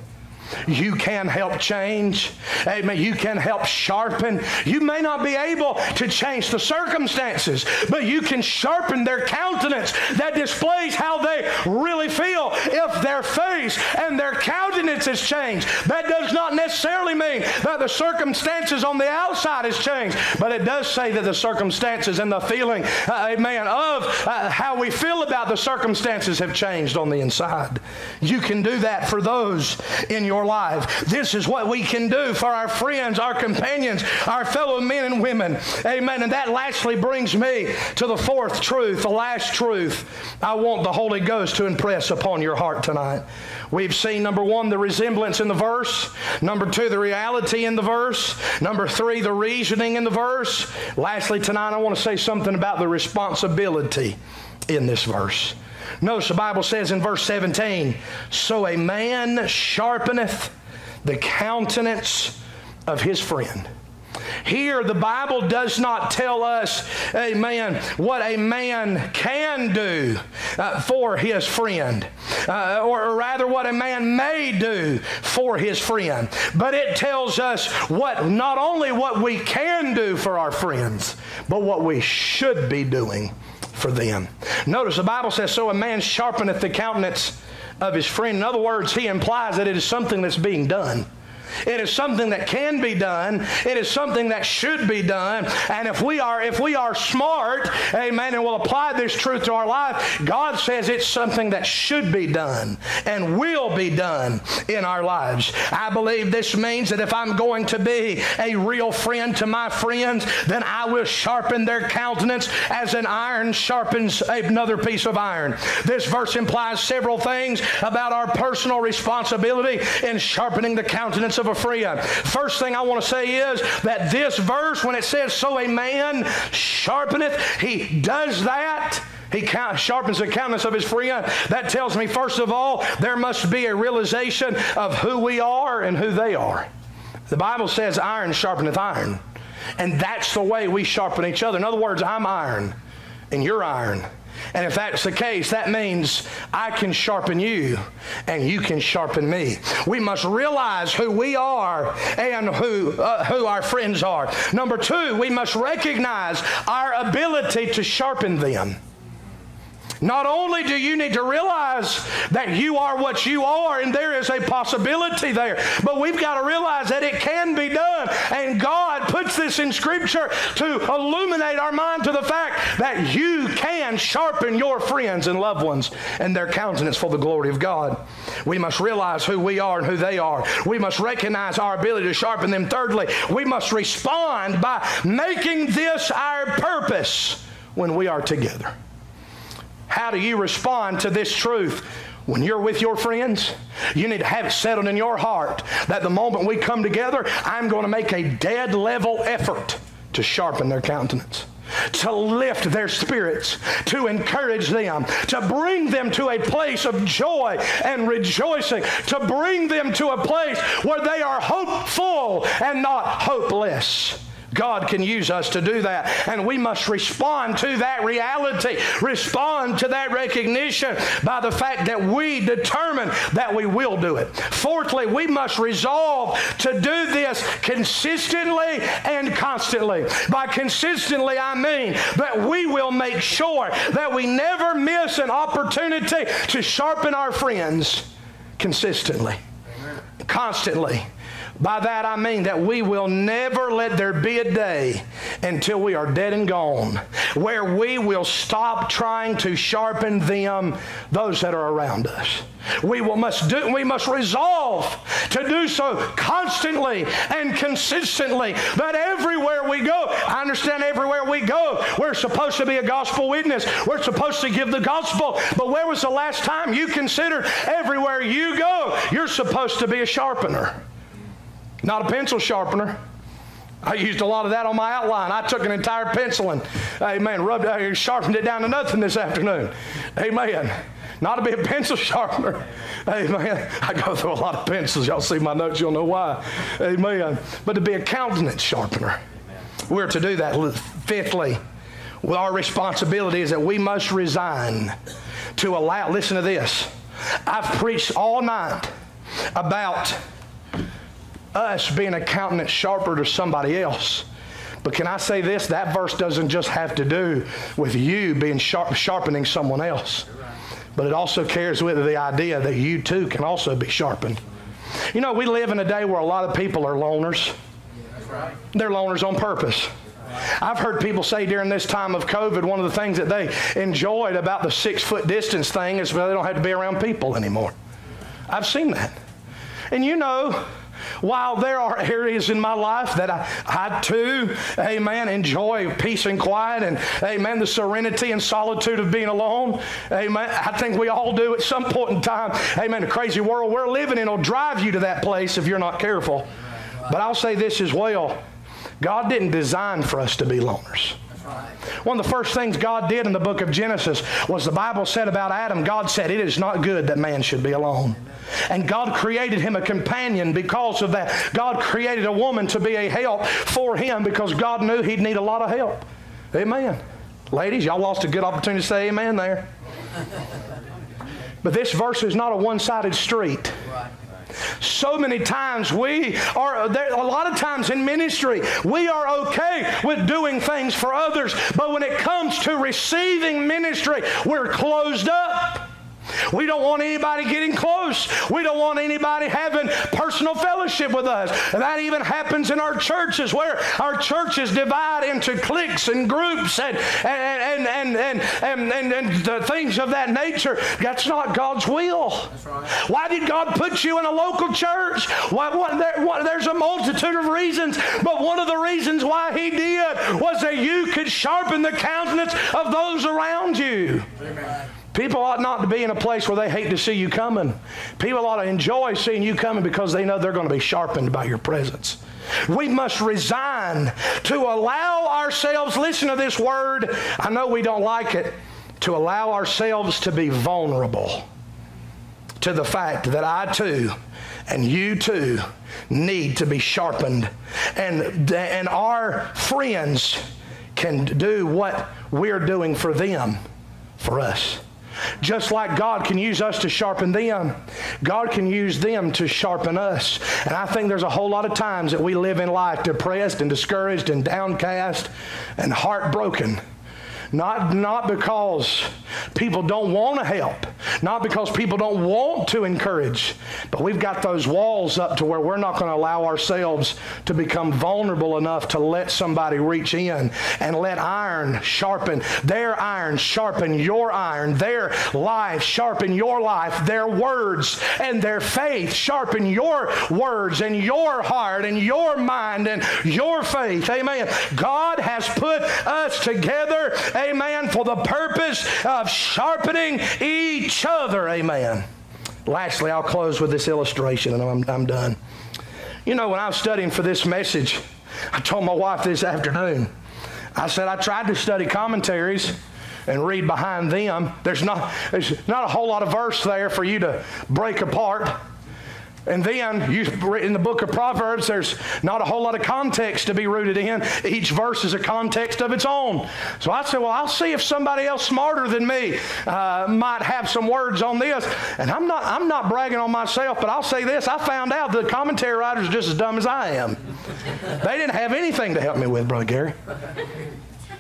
Speaker 1: You can help change. Amen. You can help sharpen. You may not be able to change the circumstances, but you can sharpen their countenance that displays how they really feel. If their face and their countenance has changed, that does not necessarily mean that the circumstances on the outside has changed, but it does say that the circumstances and the feeling, uh, amen, of uh, how we feel about the circumstances have changed on the inside. You can do that for those in your your life. This is what we can do for our friends, our companions, our fellow men and women. Amen. And that lastly brings me to the fourth truth, the last truth I want the Holy Ghost to impress upon your heart tonight. We've seen number one, the resemblance in the verse. Number two, the reality in the verse. Number three, the reasoning in the verse. Lastly, tonight, I want to say something about the responsibility in this verse. Notice the Bible says in verse 17, So a man sharpeneth the countenance of his friend. Here, the Bible does not tell us, amen, what a man can do uh, for his friend, uh, or rather, what a man may do for his friend. But it tells us what, not only what we can do for our friends, but what we should be doing for them. Notice the Bible says, So a man sharpeneth the countenance of his friend. In other words, he implies that it is something that's being done. It is something that can be done. It is something that should be done. And if we are if we are smart, amen, and will apply this truth to our life, God says it's something that should be done and will be done in our lives. I believe this means that if I'm going to be a real friend to my friends, then I will sharpen their countenance as an iron sharpens another piece of iron. This verse implies several things about our personal responsibility in sharpening the countenance of a friend. First thing I want to say is that this verse, when it says, So a man sharpeneth, he does that. He sharpens the countenance of his friend. That tells me, first of all, there must be a realization of who we are and who they are. The Bible says, iron sharpeneth iron. And that's the way we sharpen each other. In other words, I'm iron and you're iron. And if that's the case, that means I can sharpen you and you can sharpen me. We must realize who we are and who, uh, who our friends are. Number two, we must recognize our ability to sharpen them. Not only do you need to realize that you are what you are and there is a possibility there, but we've got to realize that it can be done. And God puts this in Scripture to illuminate our mind to the fact that you can sharpen your friends and loved ones and their countenance for the glory of God. We must realize who we are and who they are. We must recognize our ability to sharpen them. Thirdly, we must respond by making this our purpose when we are together. How do you respond to this truth? When you're with your friends, you need to have it settled in your heart that the moment we come together, I'm going to make a dead level effort to sharpen their countenance to lift their spirits, to encourage them, to bring them to a place of joy and rejoicing, to bring them to a place where they are hopeful and not hopeless. God can use us to do that. And we must respond to that reality, respond to that recognition by the fact that we determine that we will do it. Fourthly, we must resolve to do this consistently and constantly. By consistently, I mean that we will make sure that we never miss an opportunity to sharpen our friends consistently, constantly. By that I mean that we will never let there be a day until we are dead and gone where we will stop trying to sharpen them, those that are around us. We will must do we must resolve to do so constantly and consistently that everywhere we go, I understand everywhere we go, we're supposed to be a gospel witness. We're supposed to give the gospel. But where was the last time you considered everywhere you go, you're supposed to be a sharpener? Not a pencil sharpener. I used a lot of that on my outline. I took an entire pencil and, amen, rubbed, uh, sharpened it down to nothing this afternoon. Amen. Not to be a pencil sharpener. Amen. I go through a lot of pencils. Y'all see my notes, you'll know why. Amen. But to be a countenance sharpener. We're to do that. Fifthly, our responsibility is that we must resign to allow, listen to this. I've preached all night about us being a countenance sharper to somebody else. But can I say this? That verse doesn't just have to do with you being sharp, sharpening someone else, but it also carries with it the idea that you too can also be sharpened. You know, we live in a day where a lot of people are loners. They're loners on purpose. I've heard people say during this time of COVID, one of the things that they enjoyed about the six foot distance thing is they don't have to be around people anymore. I've seen that. And you know, while there are areas in my life that I, I too, amen, enjoy peace and quiet and, amen, the serenity and solitude of being alone, amen, I think we all do at some point in time, amen, the crazy world we're living in will drive you to that place if you're not careful. But I'll say this as well God didn't design for us to be loners. One of the first things God did in the book of Genesis was the Bible said about Adam, God said, It is not good that man should be alone. And God created him a companion because of that. God created a woman to be a help for him because God knew he'd need a lot of help. Amen. Ladies, y'all lost a good opportunity to say amen there. But this verse is not a one sided street. So many times we are, there, a lot of times in ministry, we are okay with doing things for others, but when it comes to receiving ministry, we're closed up. We don't want anybody getting close. We don't want anybody having personal fellowship with us. And that even happens in our churches where our churches divide into cliques and groups and, and, and, and, and, and, and, the things of that nature. That's not God's will. Right. Why did God put you in a local church? Why, what, there, what, there's a multitude of reasons, but one of the reasons why He did was that you could sharpen the countenance of those around you. Amen. People ought not to be in a place where they hate to see you coming. People ought to enjoy seeing you coming because they know they're going to be sharpened by your presence. We must resign to allow ourselves, listen to this word, I know we don't like it, to allow ourselves to be vulnerable to the fact that I too and you too need to be sharpened. And, and our friends can do what we're doing for them, for us. Just like God can use us to sharpen them, God can use them to sharpen us. And I think there's a whole lot of times that we live in life depressed and discouraged and downcast and heartbroken Not, not because people don't want to help, not because people don't want to encourage, but we've got those walls up to where we're not going to allow ourselves to become vulnerable enough to let somebody reach in and let iron sharpen their iron, sharpen your iron, their life sharpen your life, their words and their faith sharpen your words and your heart and your mind and your faith. Amen. God has put us together amen, for the purpose of sharpening each other, amen. Lastly, I'll close with this illustration and I'm, I'm done. You know, when I was studying for this message, I told my wife this afternoon, I said, I tried to study commentaries and read behind them. There's not, there's not a whole lot of verse there for you to break apart. And then you, in the book of Proverbs, there's not a whole lot of context to be rooted in. Each verse is a context of its own. So I said, well, I'll see if somebody else smarter than me uh, might have some words on this. And I'm not, I'm not bragging on myself, but I'll say this. I found out the commentary writers are just as dumb as I am. They didn't have anything to help me with, Brother Gary.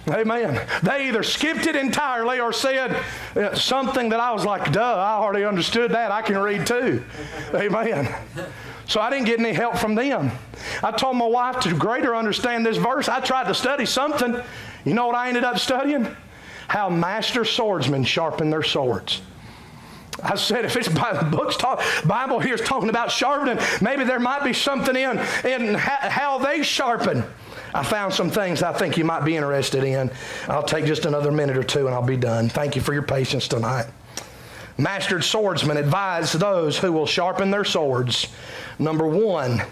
Speaker 1: Amen. They either skipped it entirely or said uh, something that I was like, duh, I already understood that. I can read too. Amen. So I didn't get any help from them. I told my wife to greater understand this verse. I tried to study something. You know what I ended up studying? How master swordsmen sharpen their swords. I said, if it's by the books, talk, Bible here is talking about sharpening, maybe there might be something in, in how they sharpen. I found some things I think you might be interested in. I'll take just another minute or two and I'll be done. Thank you for your patience tonight. Mastered swordsmen advise those who will sharpen their swords. Number one,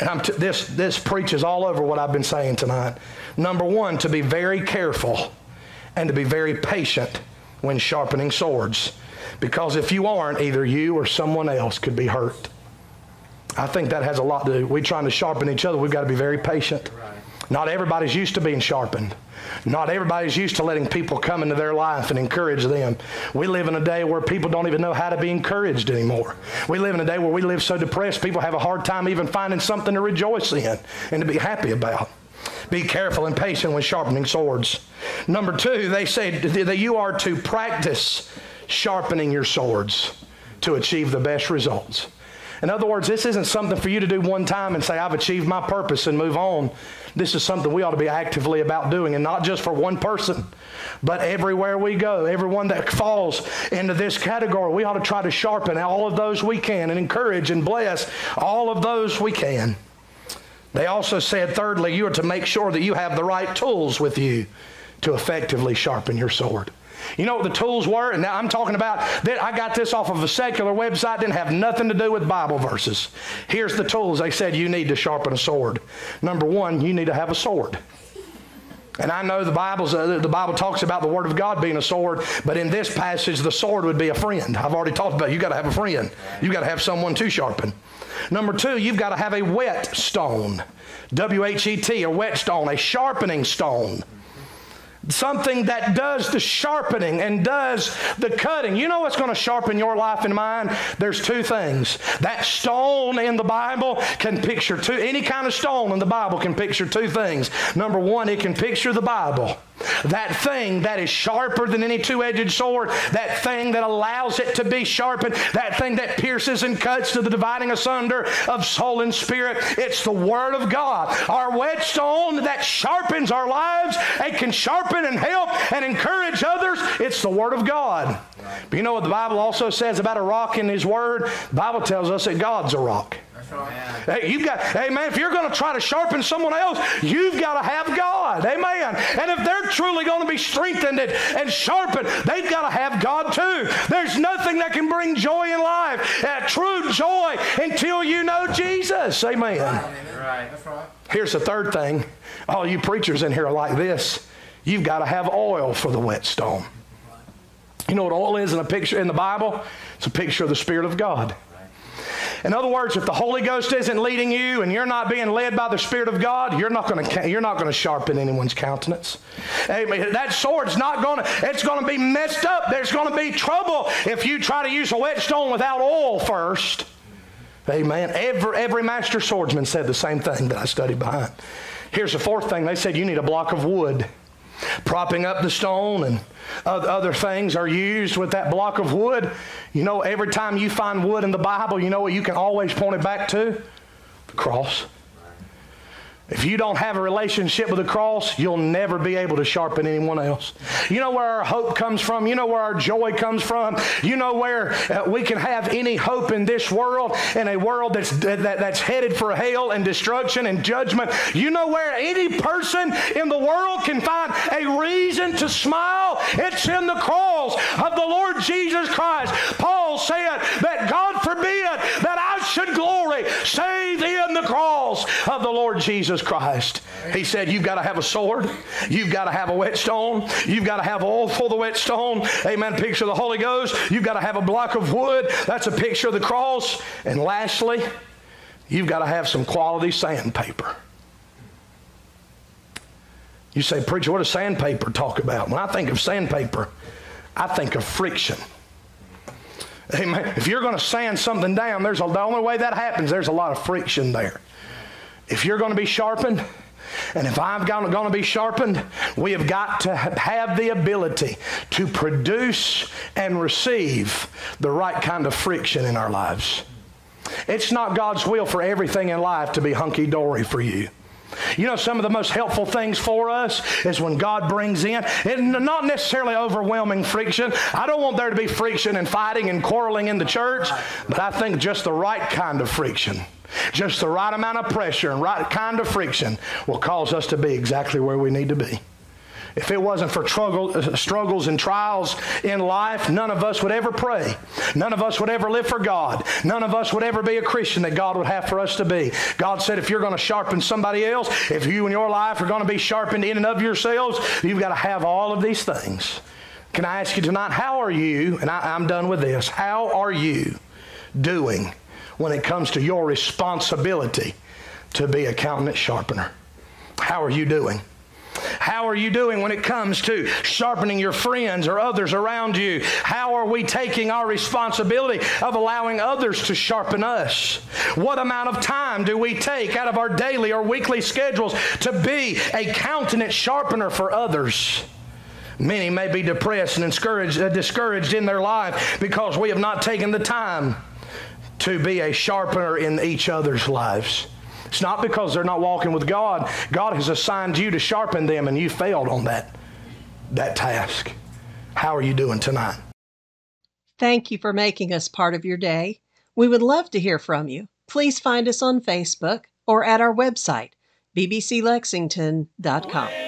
Speaker 1: and t- this, this preaches all over what I've been saying tonight. Number one, to be very careful and to be very patient when sharpening swords. Because if you aren't, either you or someone else could be hurt. I think that has a lot to do. We're trying to sharpen each other. We've got to be very patient. Not everybody's used to being sharpened. Not everybody's used to letting people come into their life and encourage them. We live in a day where people don't even know how to be encouraged anymore. We live in a day where we live so depressed, people have a hard time even finding something to rejoice in and to be happy about. Be careful and patient when sharpening swords. Number two, they say that you are to practice sharpening your swords to achieve the best results. In other words, this isn't something for you to do one time and say, I've achieved my purpose and move on. This is something we ought to be actively about doing, and not just for one person, but everywhere we go. Everyone that falls into this category, we ought to try to sharpen all of those we can and encourage and bless all of those we can. They also said, thirdly, you are to make sure that you have the right tools with you to effectively sharpen your sword. You know what the tools were? And now I'm talking about that I got this off of a secular website, didn't have nothing to do with Bible verses. Here's the tools they said you need to sharpen a sword. Number one, you need to have a sword. And I know the Bible's, uh, the Bible talks about the Word of God being a sword, but in this passage, the sword would be a friend. I've already talked about it. you got to have a friend. You've got to have someone to sharpen. Number two, you've got to have a whetstone. W H E T, a whetstone, a sharpening stone something that does the sharpening and does the cutting. You know what's going to sharpen your life and mine? There's two things. That stone in the Bible can picture two, any kind of stone in the Bible can picture two things. Number one, it can picture the Bible. That thing that is sharper than any two edged sword, that thing that allows it to be sharpened, that thing that pierces and cuts to the dividing asunder of soul and spirit. It's the Word of God. Our whetstone that sharpens our lives and can sharpen and help and encourage others. It's the Word of God. But you know what the Bible also says about a rock in His Word? The Bible tells us that God's a rock. Hey, you've got, hey man, If you're going to try to sharpen someone else, you've got to have God. Amen. And if they're truly going to be strengthened and, sharpened, they've got to have God too. There's nothing that can bring joy in life, uh, true joy, until you know Jesus. Amen. Right. Right. Here's the third thing. All you preachers in here are like this. You've got to have oil for the whetstone. You know what oil is in a picture in the Bible? It's a picture of the Spirit of God. In other words, if the Holy Ghost isn't leading you and you're not being led by the Spirit of God, you're not going to you're not going to sharpen anyone's countenance. Amen. That sword's not going to it's going to be messed up. There's going to be trouble if you try to use a whetstone without oil first. Amen. Every every master swordsman said the same thing that I studied behind. Here's the fourth thing. They said you need a block of wood. Propping up the stone and other things are used with that block of wood. You know, every time you find wood in the Bible, you know what you can always point it back to? The cross. If you don't have a relationship with the cross, you'll never be able to sharpen anyone else. You know where our hope comes from. You know where our joy comes from. You know where uh, we can have any hope in this world, in a world that's, that, that's headed for hell and destruction and judgment. You know where any person in the world can find a reason to smile? It's in the cross of the Lord Jesus Christ. Paul said that God forbid that I should glory save in the cross of the Lord Jesus Christ. He said, You've got to have a sword. You've got to have a whetstone. You've got to have oil for the whetstone. Amen. Picture the Holy Ghost. You've got to have a block of wood. That's a picture of the cross. And lastly, you've got to have some quality sandpaper. You say, Preacher, what does sandpaper talk about? When I think of sandpaper, I think of friction. Amen. If you're going to sand something down, there's a, the only way that happens, there's a lot of friction there. If you're going to be sharpened, and if I'm going to be sharpened, we have got to have the ability to produce and receive the right kind of friction in our lives. It's not God's will for everything in life to be hunky dory for you. You know, some of the most helpful things for us is when God brings in, and not necessarily overwhelming friction. I don't want there to be friction and fighting and quarreling in the church, but I think just the right kind of friction just the right amount of pressure and right kind of friction will cause us to be exactly where we need to be. If it wasn't for uh, struggles and trials in life, none of us would ever pray. None of us would ever live for God. None of us would ever be a Christian that God would have for us to be. God said, if you're going to sharpen somebody else, if you in your life are going to be sharpened in and of yourselves, you've got to have all of these things. Can I ask you tonight, how are you, and I, I'm done with this, how are you doing when it comes to your responsibility to be a countenance sharpener. How are you doing? How are you doing when it comes to sharpening your friends or others around you? How are we taking our responsibility of allowing others to sharpen us? What amount of time do we take out of our daily or weekly schedules to be a countenance sharpener for others? Many may be depressed and discouraged, uh, discouraged in their life because we have not taken the time to be a sharpener in each other's lives. It's not because they're not walking with God. God has assigned you to sharpen them and you failed on that, that task. How are you doing tonight?
Speaker 2: Thank you for making us part of your day. We would love to hear from you. Please find us on Facebook or at our website, bbclexington.com.